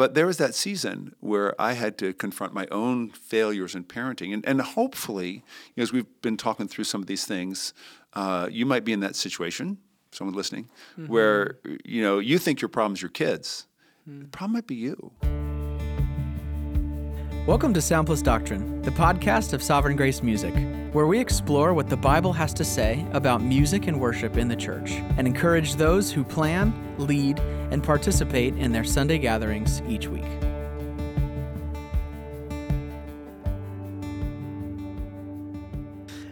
but there was that season where I had to confront my own failures in parenting, and and hopefully, you know, as we've been talking through some of these things, uh, you might be in that situation. Someone listening, Mm-hmm. where you know you think your problem's your kids, Mm. the problem might be you. Welcome to Sound Plus Doctrine, the podcast of Sovereign Grace Music, where we explore what the Bible has to say about music and worship in the church and encourage those who plan, lead, and participate in their Sunday gatherings each week.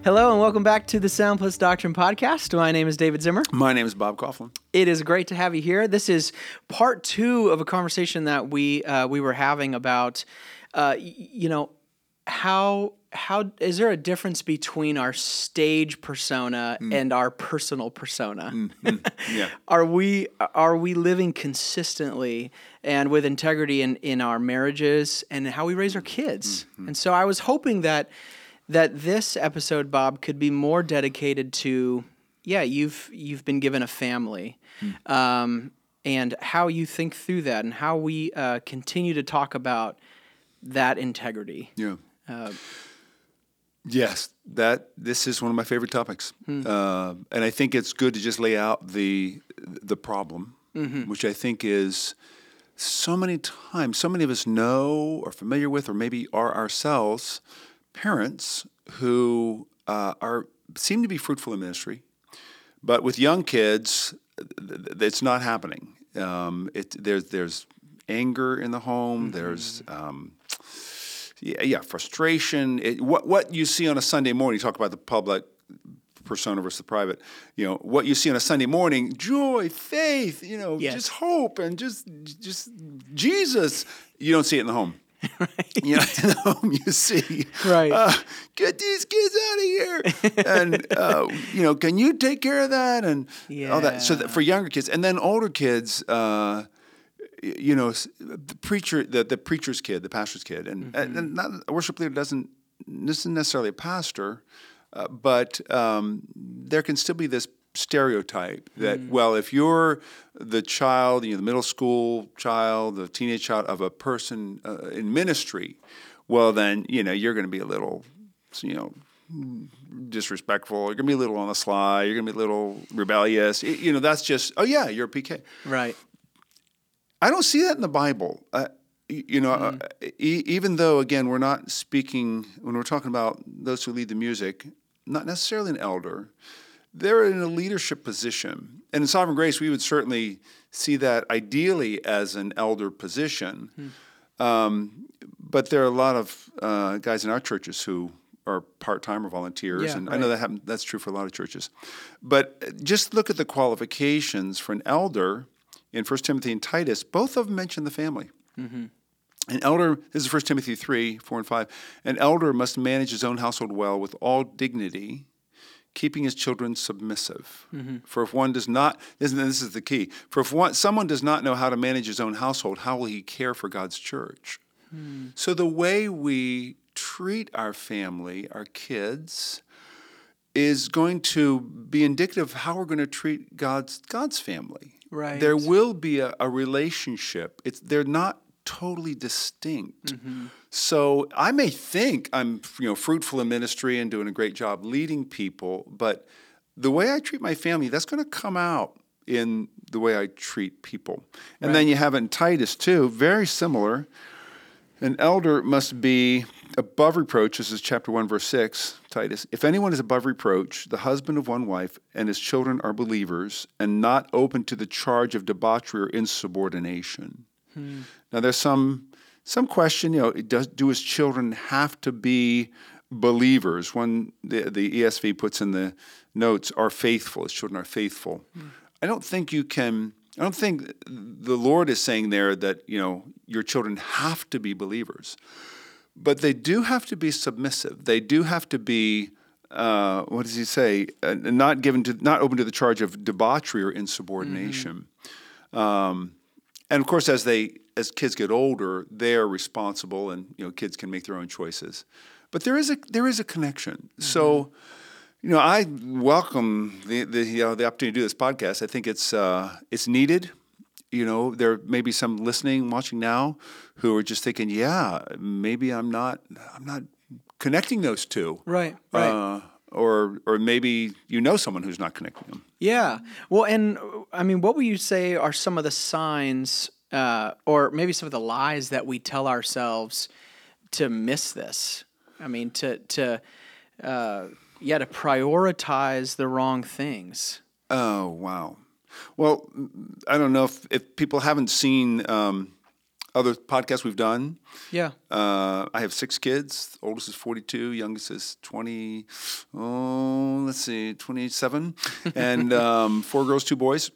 Hello, and welcome back to the Sound Plus Doctrine podcast. My name is David Zimmer. My name is Bob Kauflin. It is great to have you here. This is part two of a conversation that we uh, we were having about, uh, you know, how how is there a difference between our stage persona mm. and our personal persona? Mm, mm, yeah. Are we are we living consistently and with integrity in, in our marriages and how we raise our kids? And so I was hoping that that this episode, Bob, could be more dedicated to yeah, you've you've been given a family, um, and how you think through that, and how we uh, continue to talk about that integrity. Yeah. Uh, Yes, that this is one of my favorite topics, uh, and I think it's good to just lay out the the problem, which I think is so many times, so many of us know or familiar with, or maybe are ourselves, parents who uh, are seem to be fruitful in ministry, but with young kids, it's not happening. Um, it, there's there's anger in the home. There's um, yeah, yeah, frustration. It, what what you see on a Sunday morning, you talk about the public persona versus the private. You know, what you see on a Sunday morning, joy, faith, you know, Yes. just hope and just just Jesus. You don't see it in the home. You know, in the home you see, Right. Uh, get these kids out of here, and uh, you know, can you take care of that and all that. So that for younger kids, and then older kids, uh, you know, the preacher, the, the preacher's kid, the pastor's kid, and, Mm-hmm. and not, a worship leader doesn't isn't necessarily a pastor, uh, but um, there can still be this stereotype that Mm. well, if you're the child, you know, the middle school child, the teenage child of a person uh, in ministry, well, then you know you're going to be a little, you know, disrespectful. You're going to be a little on the sly. You're going to be a little rebellious. Y- You know, that's just oh yeah, you're a PK. right. I don't see that in the Bible. Uh, you know, uh, e- even though again we're not speaking when we're talking about those who lead the music, not necessarily an elder. They're in a leadership position, and in Sovereign Grace, we would certainly see that ideally as an elder position. Um, but there are a lot of uh, guys in our churches who are part time or volunteers, Yeah, and I know that happen, that's true for a lot of churches. But uh, just look at the qualifications for an elder in 1 Timothy and Titus. Both of them mention the family. Mm-hmm. An elder, this is 1 Timothy 3, 4 and 5. An elder must manage his own household well with all dignity, keeping his children submissive. Mm-hmm. For if one does not, this is- this is the key, for if one, someone does not know how to manage his own household, how will he care for God's church? Hmm. So the way we treat our family, our kids, is going to be indicative of how we're going to treat God's God's family. Right. There will be a, a relationship. It's they're not totally distinct. Mm-hmm. So I may think I'm you know fruitful in ministry and doing a great job leading people, but the way I treat my family, that's going to come out in the way I treat people. And then you have in Titus too, very similar. An elder must be above reproach. This is chapter 1, verse 6, Titus. If anyone is above reproach, the husband of one wife, and his children are believers, and not open to the charge of debauchery or insubordination. Hmm. Now, there's some some question, you know, does, do his children have to be believers? One, the, the ESV puts in the notes, are faithful. His children are faithful. Hmm. I don't think you can. I don't think the Lord is saying there that you know your children have to be believers, but they do have to be submissive. They do have to be. Uh, what does he say? Uh, not given to, not open to the charge of debauchery or insubordination. Um, and of course, as they as kids get older, they are responsible, and you know, kids can make their own choices. But there is a there is a connection. So, you know, I welcome the the you know, the opportunity to do this podcast. I think it's uh, it's needed. You know, there may be some listening, watching now, who are just thinking, "Yeah, maybe I'm not, I'm not connecting those two, Right, right. Uh, or, or maybe you know someone who's not connecting them. Yeah. Well, and I mean, what would you say are some of the signs, uh, or maybe some of the lies that we tell ourselves to miss this? I mean, to to uh, yeah, to prioritize the wrong things. Oh wow. Well, I don't know if, if people haven't seen um, other podcasts we've done. Yeah. Uh, I have six kids. Oldest is 42, youngest is 20, oh, let's see, 27, and um, four girls, two boys.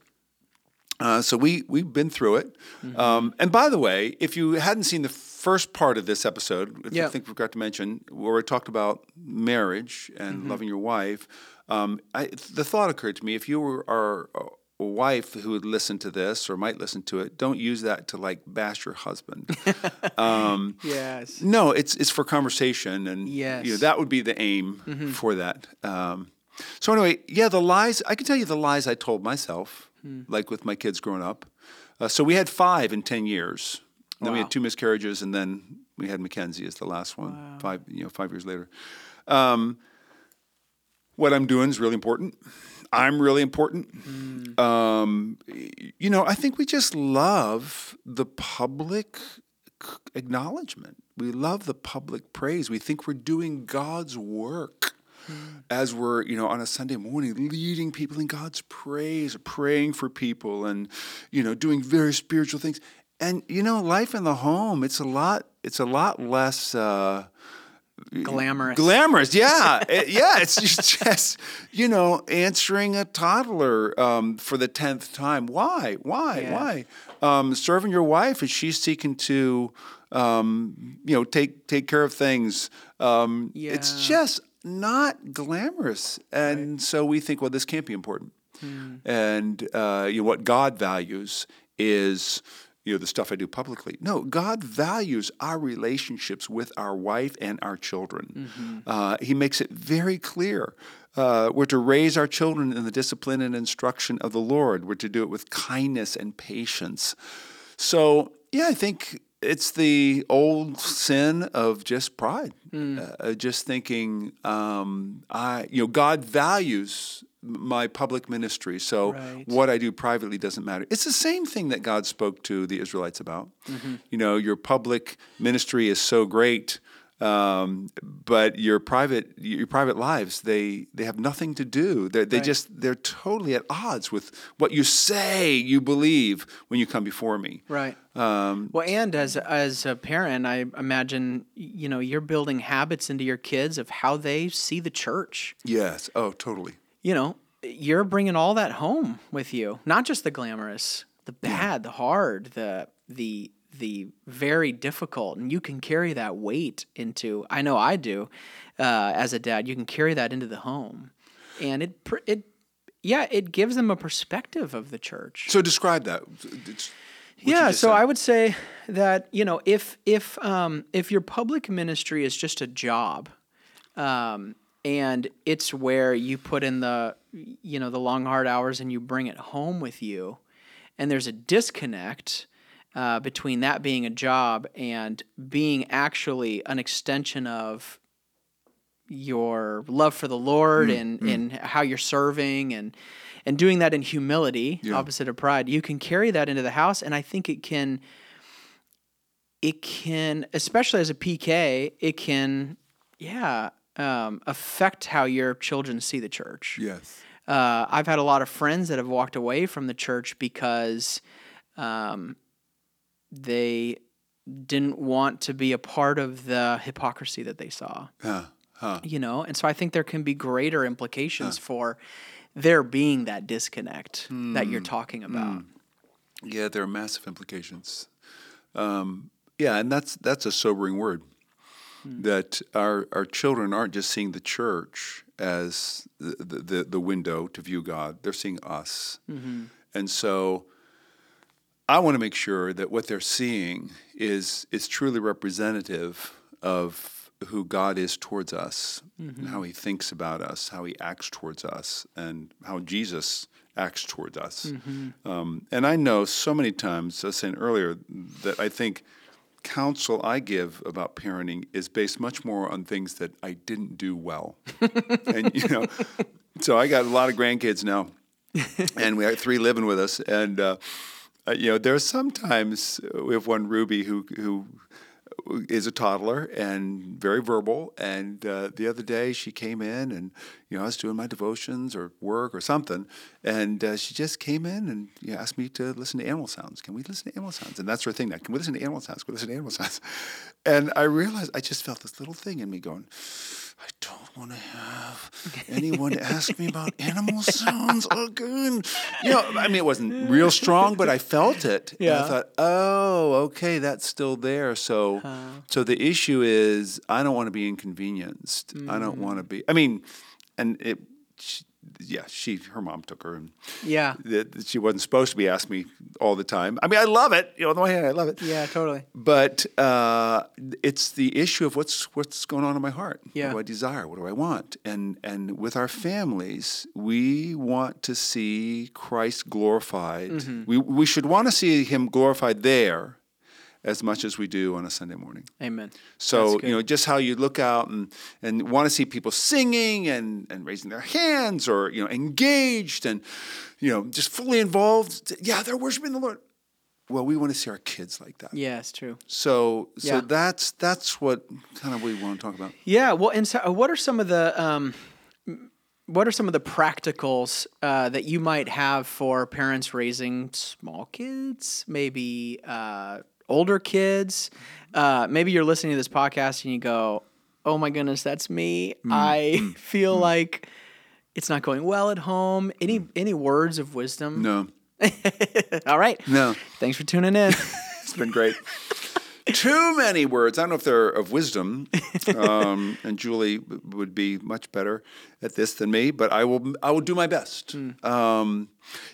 Uh, so we we've been through it. Um, and by the way, if you hadn't seen the first part of this episode, which Yeah. I think we forgot to mention, where we talked about marriage and loving your wife, um, I, the thought occurred to me: if you were are wife who would listen to this or might listen to it, don't use that to like bash your husband. um, Yes. no, it's it's for conversation, and you know, Yes. that would be the aim for that. Um, so anyway, yeah, the lies I can tell you the lies I told myself, like with my kids growing up. Uh, so we had five in ten years. Then we had two miscarriages, and then we had Mackenzie as the last one. Five, you know, five years later. Um, what I'm doing is really important. I'm really important. Um, you know, I think we just love the public acknowledgement. We love the public praise. We think we're doing God's work as we're, you know, on a Sunday morning leading people in God's praise, praying for people and, you know, doing very spiritual things. And, you know, life in the home, it's a lot, it's a lot less, uh, Glamorous. Glamorous, yeah, It- yeah. It's just, just you know answering a toddler um, for the tenth time. Why? Why? Yeah. Why? Um, serving your wife as she's seeking to, um, you know, take take care of things. Um, It's just not glamorous, and so we think, well, this can't be important. Hmm. And uh, you know what God values is you know the stuff I do publicly. No, God values our relationships with our wife and our children. Mm-hmm. Uh, he makes it very clear. Uh, we're to raise our children in the discipline and instruction of the Lord. We're to do it with kindness and patience. So, yeah, I think it's the old sin of just pride, uh, just thinking, um, I, you know, God values my public ministry, so Right. what I do privately doesn't matter. It's the same thing that God spoke to the Israelites about. You know, your public ministry is so great. Um, but your private your private lives they they have nothing to do they they Right. just they're totally at odds with what you say you believe when you come before me Right. um, Well, and as as a parent, I imagine you know you're building habits into your kids of how they see the church. yes oh totally You know, you're bringing all that home with you, not just the glamorous, the bad, the hard, the the the very difficult, and you can carry that weight into. I know I do, uh, as a dad. You can carry that into the home, and it it yeah it gives them a perspective of the church. so describe that It's- yeah so said. i would say that you know if if um, if your public ministry is just a job um, and it's where you put in the you know the long hard hours and you bring it home with you. And there's a disconnect uh, between that being a job and being actually an extension of your love for the Lord Mm, and, and how you're serving and and doing that in humility, opposite of pride, you can carry that into the house. And I think it can it can, especially as a PK, it can, yeah, um, affect how your children see the church. yes. Uh, I've had a lot of friends that have walked away from the church because um, they didn't want to be a part of the hypocrisy that they saw. Huh huh. You know and so i think there can be greater implications for there being that disconnect that you're talking about. Yeah, there are massive implications. Um, yeah, and that's that's a sobering word. Hmm. That our our children aren't just seeing the church as the the, the window to view God; they're seeing us, mm-hmm. and so I want to make sure that what they're seeing is is truly representative of who God is towards us, and how He thinks about us, how He acts towards us, and how Jesus acts towards us. Mm-hmm. Um, and I know so many times, I was saying earlier, that I think counsel I give about parenting is based much more on things that I didn't do well. and, you know, so I got a lot of grandkids now, and we have three living with us. And, uh, uh, you know, there are sometimes we have one Ruby who, who is a toddler and very verbal. And uh, the other day she came in and, you know, I was doing my devotions or work or something. And uh, she just came in and you know, asked me to listen to animal sounds. Can we listen to animal sounds? And that's her thing now. Can we listen to animal sounds? Can we listen to animal sounds? And I realized I just felt this little thing in me going, I don't want to have anyone ask me about animal sounds again. You know, I mean, it wasn't real strong, but I felt it. And Yeah. I thought, oh, okay, that's still there. So, so the issue is, I don't want to be inconvenienced. I don't mm. want to be. I mean, and it. Yeah, she her mom took her, and Yeah. that she wasn't supposed to be asking me all the time. I mean, I love it. You know, on the one hand, I love it. Yeah, totally. But uh, it's the issue of what's what's going on in my heart. Yeah. What do I desire? What do I want? And and with our families, we want to see Christ glorified. Mm-hmm. We we should want to see Him glorified there, as much as we do on a Sunday morning. Amen. So you know, just how you look out and and want to see people singing and and raising their hands or you know engaged and you know just fully involved. Yeah, they're worshiping the Lord. Well, we want to see our kids like that. Yeah, it's true. So so Yeah. that's that's what kind of we want to talk about. Yeah. Well, and so uh, what are some of the um, what are some of the practicals uh, that you might have for parents raising small kids, maybe uh, older kids? Uh, maybe you're listening to this podcast and you go, "Oh my goodness, that's me." Mm, I mm, feel mm. like it's not going well at home. Any any words of wisdom? No, All right. no, Thanks for tuning in. it's been great. Too many words. I don't know if they're of wisdom, um, and Julie would be much better at this than me. But I will. I will do my best. Um,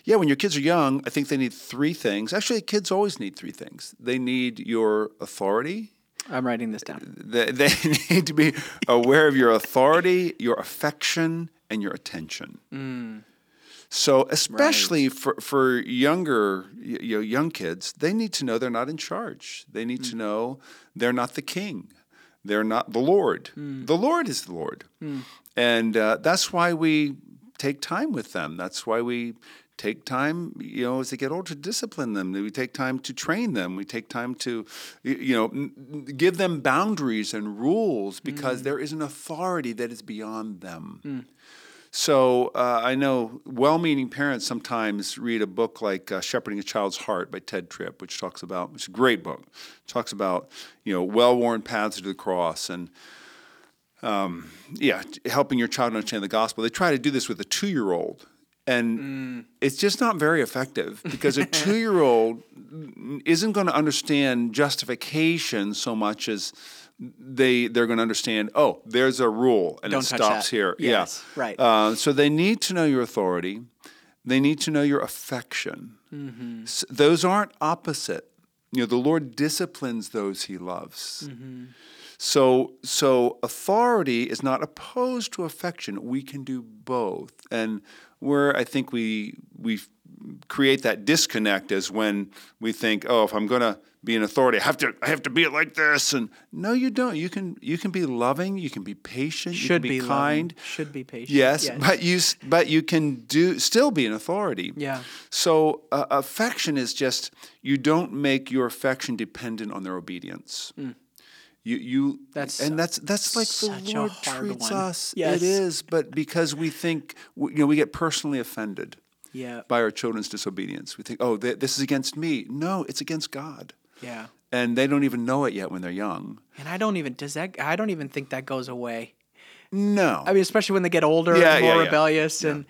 yeah, when your kids are young, I think they need three things. Actually, kids always need three things. They need your authority. I'm writing this down. They, they need to be aware of your authority, your affection, and your attention. So, especially for, for younger, you know, young kids, they need to know they're not in charge. They need to mm. know they're not the king. They're not the Lord. Mm. The Lord is the Lord. Mm. And uh, that's why we take time with them. That's why we take time, you know, as they get older to discipline them. We take time to train them. We take time to, you know, give them boundaries and rules because there is an authority that is beyond them. So uh, I know well-meaning parents sometimes read a book like uh, "Shepherding a Child's Heart" by Tedd Tripp, which talks about it's a great book. talks about you know well-worn paths to the cross and um, yeah, helping your child understand the gospel. They try to do this with a two-year-old, and it's just not very effective because a two-year-old isn't going to understand justification so much as they they're going to understand. Oh, there's a rule, and Don't it stops that. here. Yes, yeah, right. Uh, so they need to know your authority. They need to know your affection. Mm-hmm. S- those aren't opposite. You know, the Lord disciplines those He loves. Mm-hmm. So, so authority is not opposed to affection. We can do both, and where I think we we create that disconnect is when we think, oh, if I'm going to be an authority, I have to I have to be it like this. And no, you don't. You can you can be loving. You can be patient. you Should can be, be kind. loving, should be patient. Yes, Yes. but you but you can do still be an authority. Yeah. So uh, affection is just you don't make your affection dependent on their obedience. You you Mm. That's and that's that's like such the a Lord treats one. us. Yes. It is, but because we think you know we get personally offended Yeah. by our children's disobedience. We think, oh, th- this is against me. No, it's against God, Yeah. and they don't even know it yet when they're young. And I don't even does that I don't even think that goes away. No, I mean, especially when they get older Yeah, and more yeah, yeah. rebellious and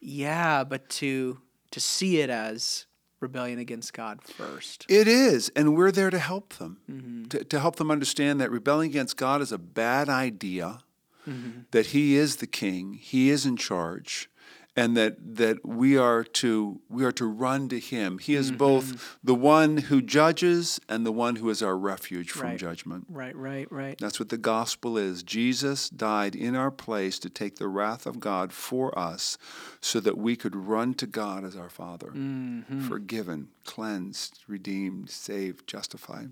yeah, but to to see it as rebellion against God first. It is, and we're there to help them, Mm-hmm. to, to help them understand that rebelling against God is a bad idea, Mm-hmm. that He is the King, He is in charge, and that that we are to we are to run to him. He is mm-hmm. both the one who judges and the one who is our refuge from Right. judgment. Right, right, right. That's what the gospel is. Jesus died in our place to take the wrath of God for us so that we could run to God as our Father, mm-hmm. forgiven, cleansed, redeemed, saved, justified.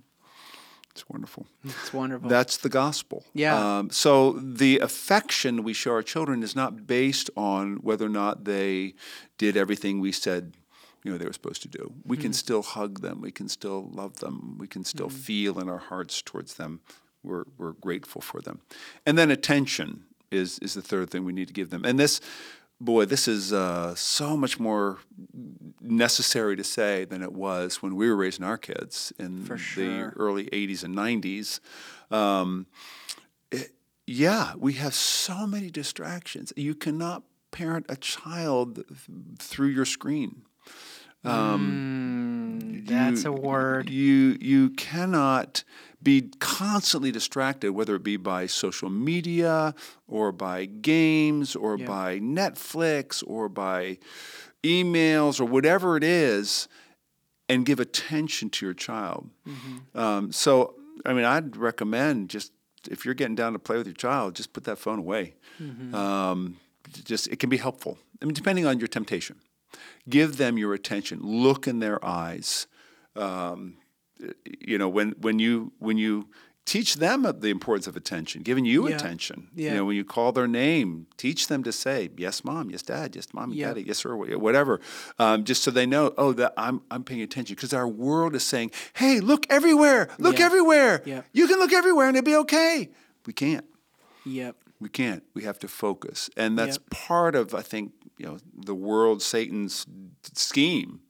It's wonderful. It's wonderful. That's the gospel. Yeah. Um, so the affection we show our children is not based on whether or not they did everything we said you know they were supposed to do. We can still hug them. We can still love them. We can still feel in our hearts towards them. We're, we're grateful for them. And then attention is is the third thing we need to give them. And this, boy, this is uh, so much more necessary to say than it was when we were raising our kids in the sure. early 80s and 90s. Um, it- yeah, we have so many distractions. You cannot parent a child th- through your screen. That's a word. You you cannot be constantly distracted, whether it be by social media or by games or Yeah. by Netflix or by emails or whatever it is, and give attention to your child. Mm-hmm. Um, so, I mean, I'd recommend just if you're getting down to play with your child, just put that phone away. Mm-hmm. Um, just it can be helpful. I mean, depending on your temptation, give them your attention. Look in their eyes. Um, you know, when when you when you teach them the importance of attention, giving you Yeah. attention. Yeah. You know, when you call their name, teach them to say yes, mom, yes, dad, yes, mom, Yeah. daddy, yes, sir, whatever. Um, just so they know, oh, that I'm I'm paying attention because our world is saying, hey, look everywhere, look Yeah. everywhere. Yeah. You can look everywhere and it'll be okay. We can't. Yep. We can't. We have to focus, and that's Yep. part of I think you know the world Satan's scheme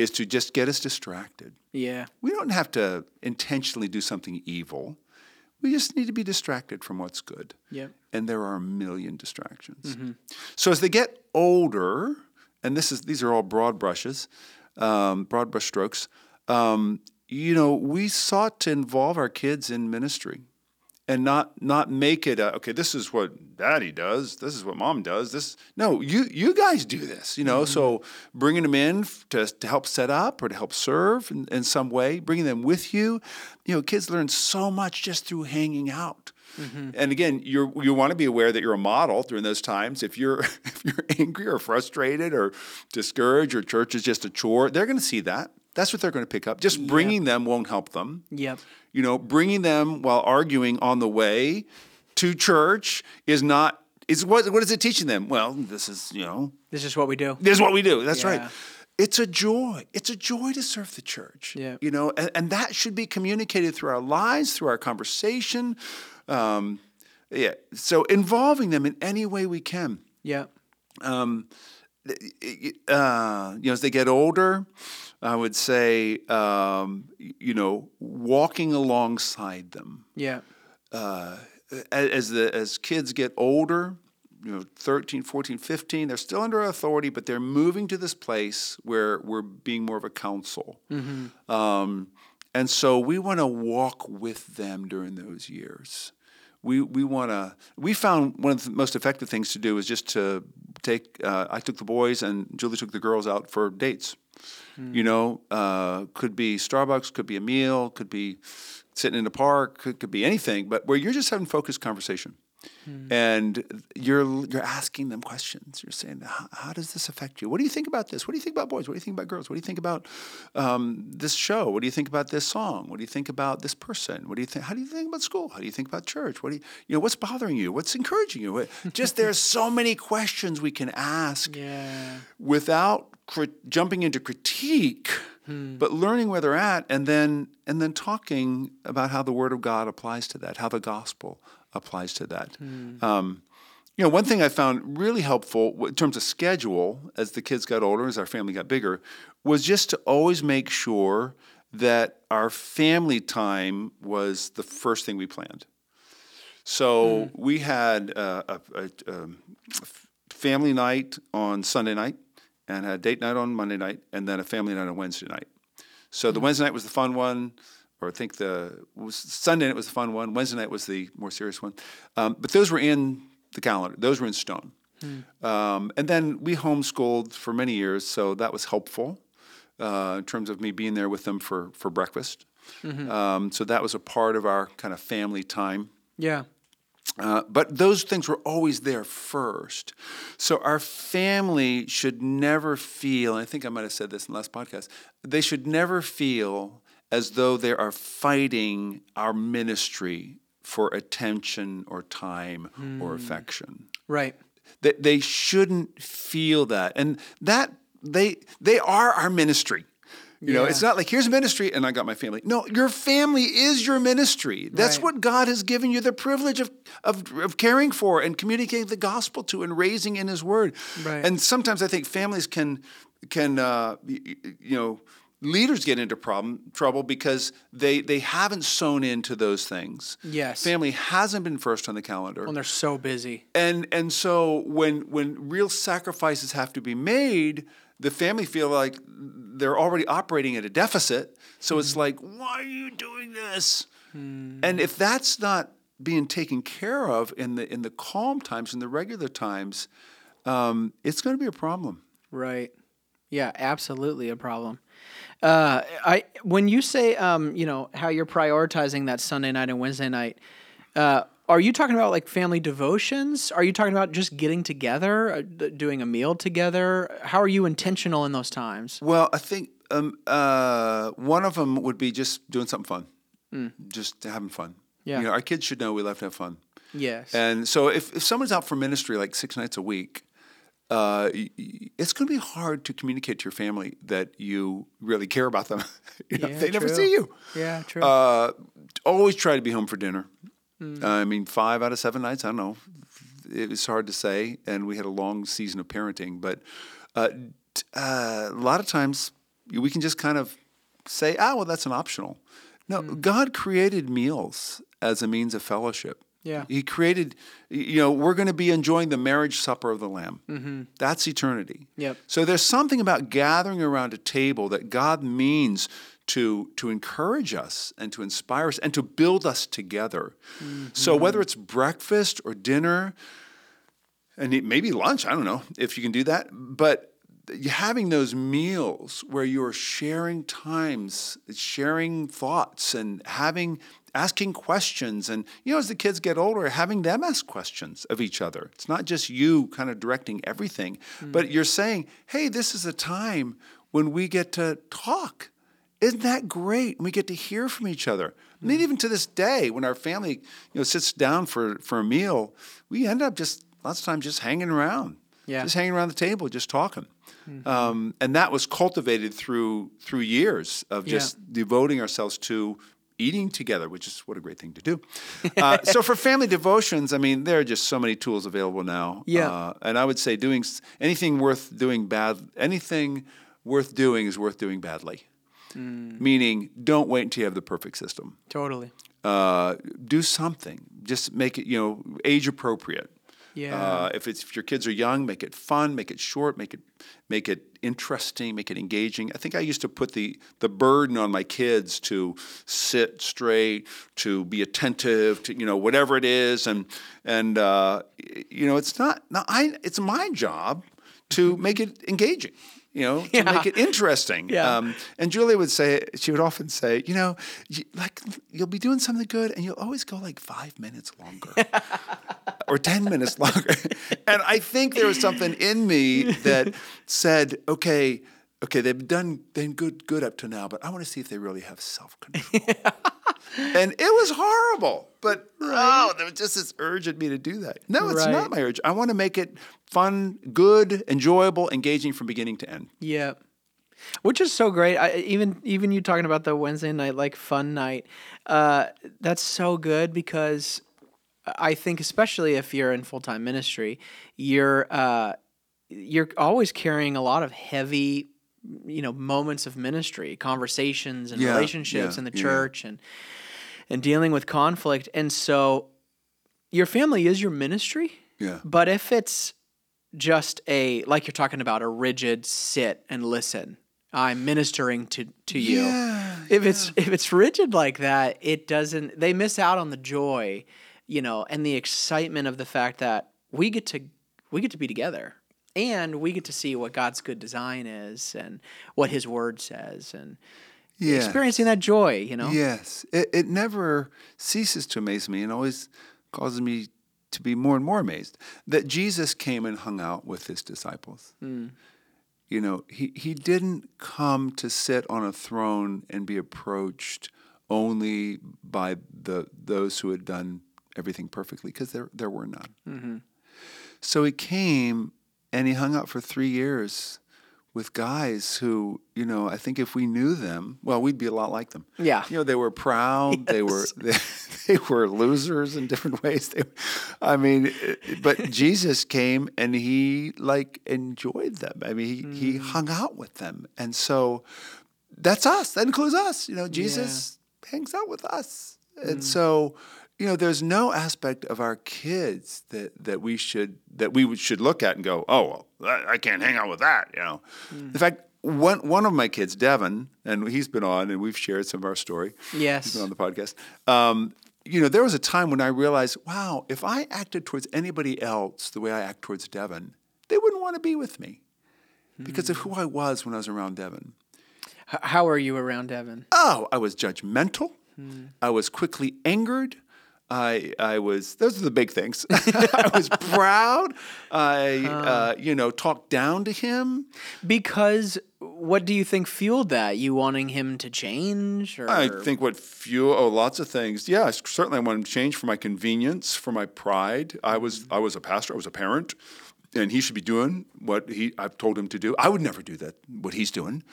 is to just get us distracted. Yeah. We don't have to intentionally do something evil. We just need to be distracted from what's good. Yep. And there are a million distractions. Mm-hmm. So as they get older, and this is these are all broad brushes, um, broad brush strokes. Um, you know, we sought to involve our kids in ministry, and not not make it a, okay. This is what Daddy does. This is what Mom does. This no, you you guys do this. You know, mm-hmm. so bringing them in to to help set up or to help serve in, in some way, bringing them with you. You know, kids learn so much just through hanging out. Mm-hmm. And again, you you want to be aware that you're a model during those times. If you're if you're angry or frustrated or discouraged, or church is just a chore, they're going to see that. That's what they're going to pick up. Just bringing them won't help them. Yep. You know, bringing them while arguing on the way to church is not. Is what what is it teaching them? Well, this is you know This is what we do. this is what we do. That's Yeah. right. It's a joy. It's a joy to serve the church. Yeah. You know, and, and that should be communicated through our lives, through our conversation. Um, yeah. So involving them in any way we can. Yep. Um, uh, you know, as they get older, I would say, um, you know, walking alongside them. Yep. uh, as the as kids get older you know 13 14 15 they're still under authority but they're moving to this place where we're being more of a council. Um, and so we want to walk with them during those years. We we want to we found one of the most effective things to do is just to take uh, i took the boys and julie took the girls out for dates you know uh, could be starbucks could be a meal could be sitting in a park could, could be anything but where you're just having focused conversation and you're you're asking them questions. You're saying, how, how does this affect you? What do you think about this? What do you think about boys? What do you think about girls? What do you think about um, this show? What do you think about this song? What do you think about this person? What do you think? How do you think about school? How do you think about church? What do you you know? What's bothering you? What's encouraging you? What- Just there's so many questions we can ask Yeah. without jumping into critique, but learning where they're at, and then and then talking about how the Word of God applies to that, how the gospel applies to that. Um, you know, one thing I found really helpful in terms of schedule as the kids got older, as our family got bigger, was just to always make sure that our family time was the first thing we planned. So we had uh, a, a, um, f- family night on Sunday night, and had a date night on Monday night, and then a family night on Wednesday night. So the Wednesday night was the fun one, or I think the was Sunday night was the fun one. Wednesday night was the more serious one. Um, but those were in the calendar; those were in stone. Um, and then we homeschooled for many years, so that was helpful uh, in terms of me being there with them for, for breakfast. Um, so that was a part of our kind of family time. Yeah. Uh, but those things were always there first. So our family should never feel, I think I might have said this in the last podcast, they should never feel as though they are fighting our ministry for attention or time or affection. Right. They, they shouldn't feel that. And that they they are our ministry. You know, Yeah. it's not like here's ministry and I got my family. No, your family is your ministry. That's Right. what God has given you the privilege of, of of caring for and communicating the gospel to and raising in His Word. Right. And sometimes I think families can can uh, y- y- you know leaders get into problem trouble because they they haven't sown into those things. Yes. Family hasn't been first on the calendar When they're so busy. and and so when when real sacrifices have to be made the family feel like they're already operating at a deficit. So it's like why are you doing this? And if that's not being taken care of in the in the calm times in the regular times um, it's going to be a problem. Right. Yeah, absolutely a problem. Uh, I when you say um, you know how you're prioritizing that Sunday night and Wednesday night, uh, are you talking about like family devotions? Are you talking about just getting together, uh, doing a meal together? How are you intentional in those times? well i think um, uh, one of them would be just doing something fun just having fun Yeah. you know our kids should know we love to have fun Yes. And so if, if someone's out for ministry like six nights a week, uh, it's going to be hard to communicate to your family that you really care about them. You know, Yeah, they never see you. yeah, true. Uh, always try to be home for dinner. Hmm. I mean, five out of seven nights, I don't know. It was hard to say, and we had a long season of parenting. But uh, uh, a lot of times we can just kind of say, ah, well, that's an optional. No, Hmm. God created meals as a means of fellowship. Yeah. He created, you know, we're going to be enjoying the marriage supper of the Lamb. That's eternity. Yep. So there's something about gathering around a table that God means to to encourage us and to inspire us and to build us together. So mm-hmm. whether it's breakfast or dinner, and maybe lunch, I don't know if you can do that, but having those meals where you're sharing times, sharing thoughts, and having asking questions, and you know, as the kids get older, having them ask questions of each other. It's not just you kind of directing everything, but mm. you're saying, "Hey, this is a time when we get to talk." Isn't that great? And we get to hear from each other. I mean, even to this day, when our family, you know, sits down for, for a meal, we end up just lots of times just hanging around, Yeah. just hanging around the table, just talking. Um, and that was cultivated through through years of Yeah. just devoting ourselves to eating together, which is what a great thing to do. Uh, so for family devotions, I mean, there are just so many tools available now. Yeah. Uh, and I would say doing anything worth doing bad, anything worth doing is worth doing badly. Meaning, don't wait until you have the perfect system. totally. Uh, do something. Just make it, you know, age appropriate. Yeah. Uh, if it's if your kids are young, make it fun, make it short, make it make it interesting, make it engaging. I think I used to put the the burden on my kids to sit straight, to be attentive, to you know whatever it is, and and uh, you know it's not. No, I it's my job to make it engaging. You know, to Yeah. make it interesting. Yeah. Um, and Julie would say, she would often say, you know, you, like you'll be doing something good, and you'll always go like five minutes longer or 10 minutes longer. and I think there was something in me that said, okay, okay, they've done done good good up to now, but I want to see if they really have self-control. and it was horrible. But oh, there was just this urge in me to do that. No, it's Right. not my urge. I want to make it fun, good, enjoyable, engaging from beginning to end. Yeah. Which is so great. I, even even you talking about the Wednesday night like fun night, uh, that's so good because I think especially if you're in full time ministry, you're uh, you're always carrying a lot of heavy, you know, moments of ministry, conversations and Yeah, relationships yeah, in the yeah. church and and dealing with conflict, and so your family is your ministry. Yeah. But if it's just a like you're talking about a rigid sit and listen, I'm ministering to to you. Yeah, if it's if it's rigid like that, it doesn't. They miss out on the joy, you know, and the excitement of the fact that we get to we get to be together and we get to see what God's good design is and what His Word says and experiencing that joy. You know. Yes, it, it never ceases to amaze me and always causes me to be more and more amazed that Jesus came and hung out with his disciples. Hmm. You know, he, he didn't come to sit on a throne and be approached only by the those who had done everything perfectly, because there, there were none. Mm-hmm. So he came and he hung out for three years with guys who, you know, I think if we knew them, well, we'd be a lot like them. Yeah. You know, they were proud. They were they, they were losers in different ways. They, I mean, but Jesus came and he like enjoyed them. I mean, he, he mm. hung out with them, and so that's us. That includes us. You know, Jesus hangs out with us, and mm. so you know, there's no aspect of our kids that that we should that we should look at and go, oh, well, I, can't hang out with that. You know, mm. in fact. One one of my kids, Devin, and he's been on, and we've shared some of our story. Yes. he's been on the podcast. Um, you know, there was a time when I realized, wow, if I acted towards anybody else the way I act towards Devin, they wouldn't want to be with me because of hmm. who I was when I was around Devin. H- how are you around Devin? Oh, I was judgmental. Hmm. I was quickly angered. I I was those are the big things. I was proud. I uh, you know talked down to him. Because what do you think fueled that? You wanting him to change, or I think what fuel oh lots of things. Yeah, certainly I wanted to change for my convenience, for my pride. I was I was a pastor. I was a parent. And he should be doing what he I've told him to do. I would never do that. What he's doing,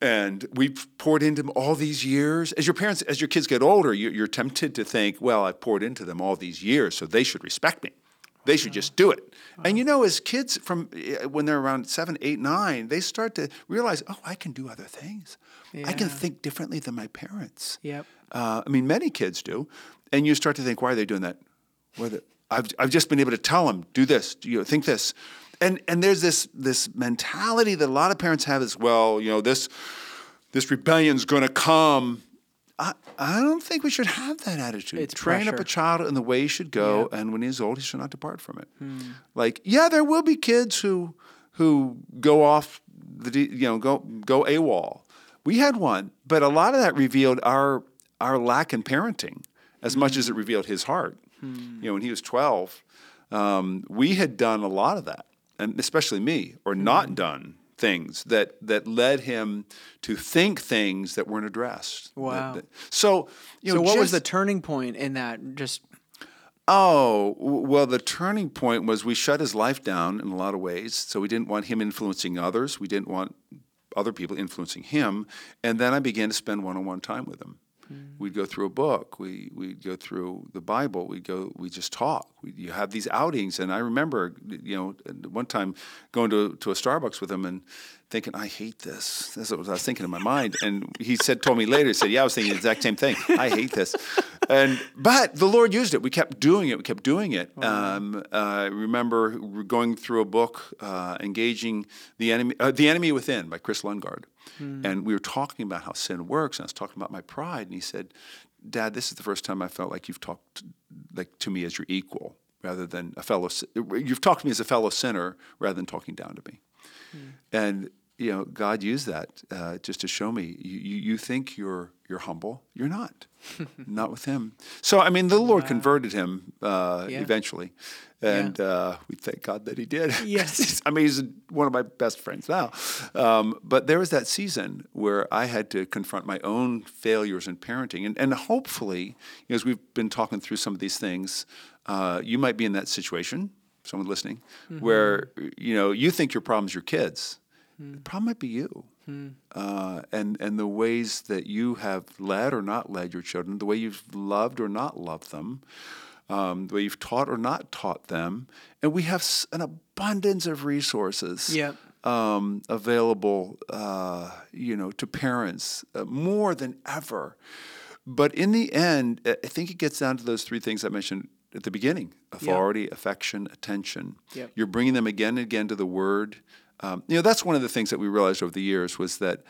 and we've poured into them all these years. As your parents, as your kids get older, you, you're tempted to think, well, I've poured into them all these years, so they should respect me. They should just do it. And you know, as kids from eh, when they're around seven, eight, nine, they start to realize, oh, I can do other things. I can think differently than my parents. Yep. Uh, I mean, many kids do, and you start to think, why are they doing that? Whether I've I've just been able to tell them, do this, you know, think this, and and there's this this mentality that a lot of parents have as well. You know, this this rebellion's going to come. I, I don't think we should have that attitude. It's Train up a child in the way he should go, and when he's old, he should not depart from it. Hmm. Like, yeah, there will be kids who who go off the you know go go AWOL. We had one, but a lot of that revealed our our lack in parenting as much hmm. as it revealed his heart. Hmm. You know, when he was twelve, um, we had done a lot of that, especially me, or mm-hmm. not done things that that led him to think things that weren't addressed. Wow. that- so you know, so what was the turning point in that? Just Oh, well, the turning point was we shut his life down in a lot of ways. So we didn't want him influencing others. We didn't want other people influencing him. And then I began to spend one on one time with him. Mm. We'd go through a book. We, we'd go through the Bible. We'd go, we just talk. We, you have these outings. And I remember, you know, one time going to, to a Starbucks with him and thinking, I hate this. That's what I was thinking in my mind. And he said, told me later, he said, yeah, I was thinking the exact same thing. I hate this. And, but the Lord used it. We kept doing it. We kept doing it. Um, uh, I remember going through a book, uh, engaging the enemy, uh, the enemy within by Kris Lundgaard. And we were talking about how sin works. And I was talking about my pride. And he said, Dad, this is the first time I felt like you've talked like to me as your equal rather than a fellow. You've talked to me as a fellow sinner rather than talking down to me. And you know, God used that uh, just to show me you, you, think you're you're humble, you're not, not with Him. So I mean, the Lord converted him uh, Yeah. eventually, and uh, we thank God that He did. Yes. I mean, he's one of my best friends now. Um, but there was that season where I had to confront my own failures in parenting, and and hopefully, you know, as we've been talking through some of these things, uh, you might be in that situation someone listening, where you know you think your problem's your kids. The problem might be you, uh, and and the ways that you have led or not led your children, the way you've loved or not loved them, um, the way you've taught or not taught them, and we have an abundance of resources Yep. um, available, uh, you know, to parents uh, more than ever. But in the end, I think it gets down to those three things I mentioned at the beginning: authority, affection, attention. Yep. You're bringing them again and again to the Word. Um, you know, that's one of the things that we realized over the years was that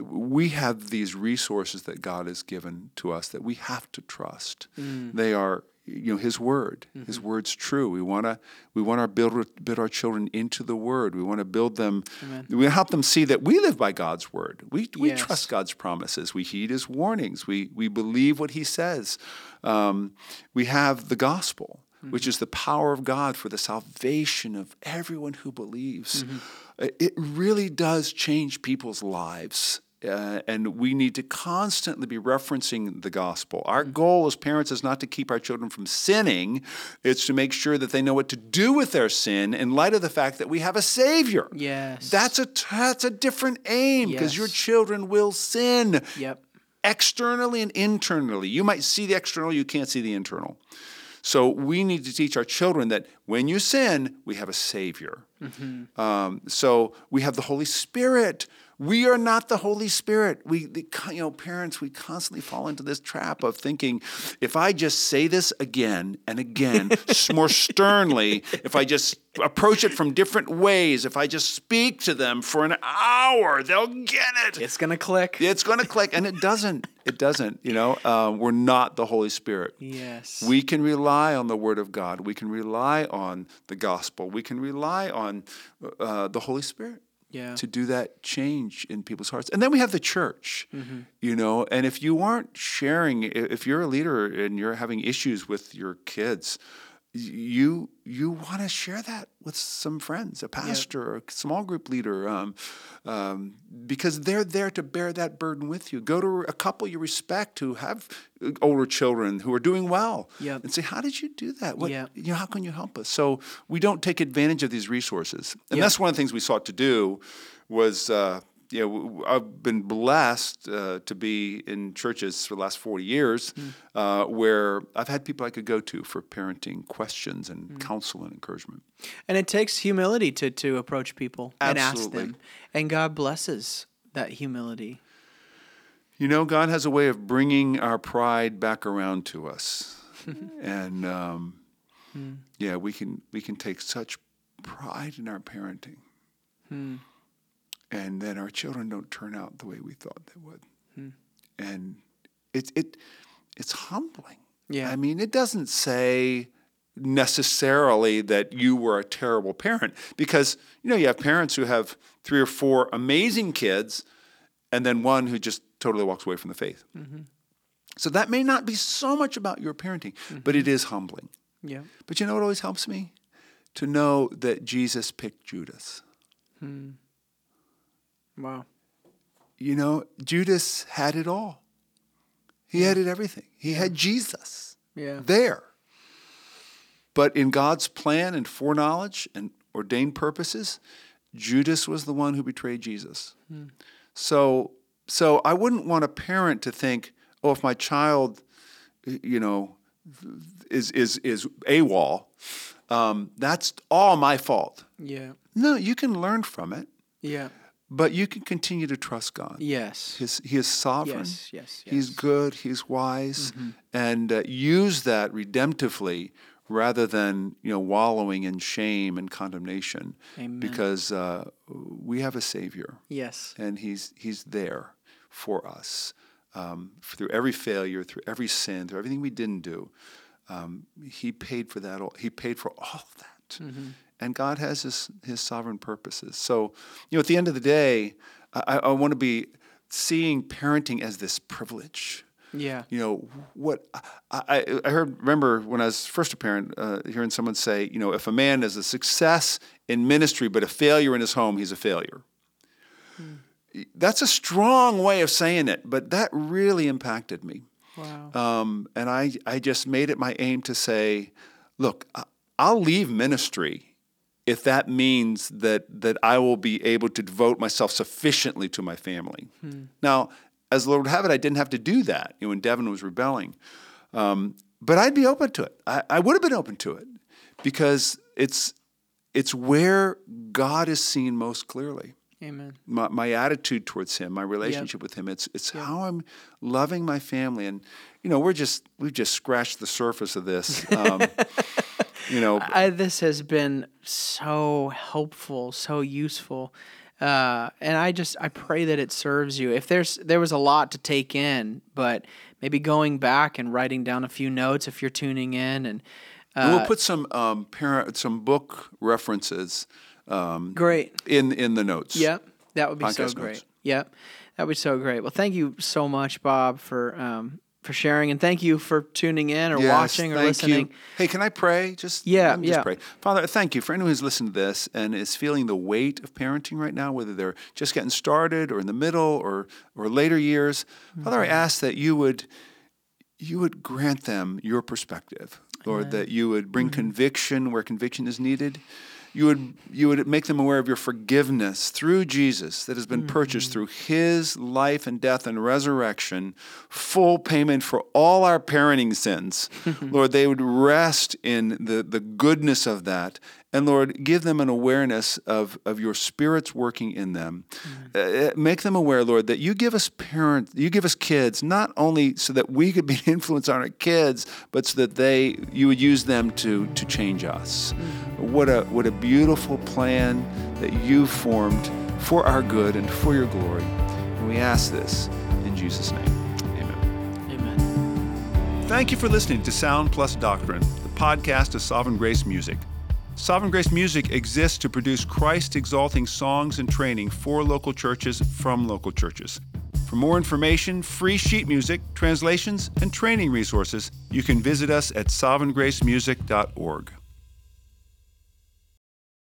we have these resources that God has given to us that we have to trust. They are you know his word. His word's true. We want to we want to build build our children into the word. We want to build them we help them see that we live by god's word. We, we Yes. trust god's promises. We heed his warnings. We we believe what he says. Um, we have the gospel which is the power of god for the salvation of everyone who believes. It it really does change people's lives uh, and we need to constantly be referencing the gospel. Our goal as parents is not to keep our children from sinning, it's to make sure that they know what to do with their sin in light of the fact that we have a Savior. Yes. That's a, that's a different aim because your children will sin Yep. externally and internally. You might see the external, you can't see the internal. So we need to teach our children that when you sin, we have a Savior. Um, so we have the Holy Spirit. We are not the Holy Spirit. We, the, you know, parents, we constantly fall into this trap of thinking, if I just say this again and again, more sternly, if I just approach it from different ways, if I just speak to them for an hour, they'll get it. It's gonna click. It's going to click, and it doesn't. It doesn't. You know, uh, we're not the Holy Spirit. Yes. We can rely on the Word of God. We can rely on the gospel. We can rely on uh, the Holy Spirit Yeah. to do that change in people's hearts. And then we have the church, mm-hmm. you know. And if you aren't sharing, if you're a leader and you're having issues with your kids, you you want to share that with some friends, a pastor, or a small group leader, um, um, because they're there to bear that burden with you. Go to a couple you respect who have uh, older children who are doing well, Yep. and say, "How did you do that? What, Yep. you know, how can you help us?" So we don't take advantage of these resources, and that's one of the things we sought to do. Was uh, you know, I've been blessed uh, to be in churches for the last 40 years uh, where I've had people I could go to for parenting questions and counsel and encouragement. And it takes humility to to approach people and ask them. And God blesses that humility. You know, God has a way of bringing our pride back around to us, and um, yeah, we can we can take such pride in our parenting, and then our children don't turn out the way we thought they would, hmm. and it it it's humbling. Yeah. I mean, it doesn't say necessarily that you were a terrible parent because you know you have parents who have three or four amazing kids and then one who just totally walks away from the faith. Mm-hmm. So that may not be so much about your parenting, mm-hmm. but it is humbling. Yeah. But you know what always helps me? To know that Jesus picked Judas. Hmm. Wow. You know, Judas had it all. He had it everything. He had Jesus Yeah. there. But in God's plan and foreknowledge and ordained purposes, Judas was the one who betrayed Jesus. So, so I wouldn't want a parent to think, oh, if my child, you know, is is is AWOL, um, that's all my fault. Yeah. No, you can learn from it, Yeah. But you can continue to trust God. Yes. His, he is sovereign. Yes. Yes. He's good. He's wise, and uh, use that redemptively rather than you know wallowing in shame and condemnation. Amen. Because uh, we have a Savior, Yes. and He's He's there for us um, through every failure, through every sin, through everything we didn't do. Um, he paid for that. All, he paid for all of that, and God has His His sovereign purposes. So you know, at the end of the day, I, I want to be seeing parenting as this privilege. Yeah. You know what I, I, heard. Remember when I was first a parent, uh, hearing someone say, you know, if a man is a success in ministry but a failure in his home, he's a failure. That's a strong way of saying it, but that really impacted me. Wow. Um, and I, I just made it my aim to say, look, I'll leave ministry if that means that that I will be able to devote myself sufficiently to my family. Now, as the Lord would have it, I didn't have to do that you know, when Devin was rebelling. Um, but I'd be open to it. I, I would have been open to it because it's it's where God is seen most clearly Amen. my, my attitude towards him, my relationship with him. It's it's how I'm loving my family, and you know we're just we've just scratched the surface of this. Um, you know, I, this has been so helpful, so useful. Uh, and I just I pray that it serves you. If there's there was a lot to take in, but maybe going back and writing down a few notes if you're tuning in, and And we'll put some um, parent, some book references um, great. in in the notes. Yep, that would be so great. notes. Yep, that would be so great. Well, thank you so much, Bob, for um, for sharing, and thank you for tuning in or Yes, watching or listening. You. Hey, can I pray? Just Yeah, me just yeah. pray. Father, thank you for anyone who's listened to this and is feeling the weight of parenting right now, whether they're just getting started or in the middle or or later years. Father, Mm-hmm. I ask that you would you would grant them your perspective, Lord, that you would bring Mm-hmm. conviction where conviction is needed. You would you would make them aware of your forgiveness through Jesus that has been purchased Mm-hmm. through his life and death and resurrection, full payment for all our parenting sins. Lord, they would rest in the, the goodness of that. And Lord, give them an awareness of, of your spirit's working in them. Mm. Uh, uh, make them aware, Lord, that you give us parents, you give us kids, not only so that we could be an influence on our kids, but so that they you would use them to to change us. Mm. What a what a beautiful plan that you formed for our good and for your glory. And we ask this in Jesus' name. Amen. Amen. Thank you for listening to Sound Plus Doctrine, the podcast of Sovereign Grace Music. Sovereign Grace Music exists to produce Christ exalting songs and training for local churches from local churches. For more information, free sheet music, translations, and training resources, you can visit us at sovereigngracemusic.org.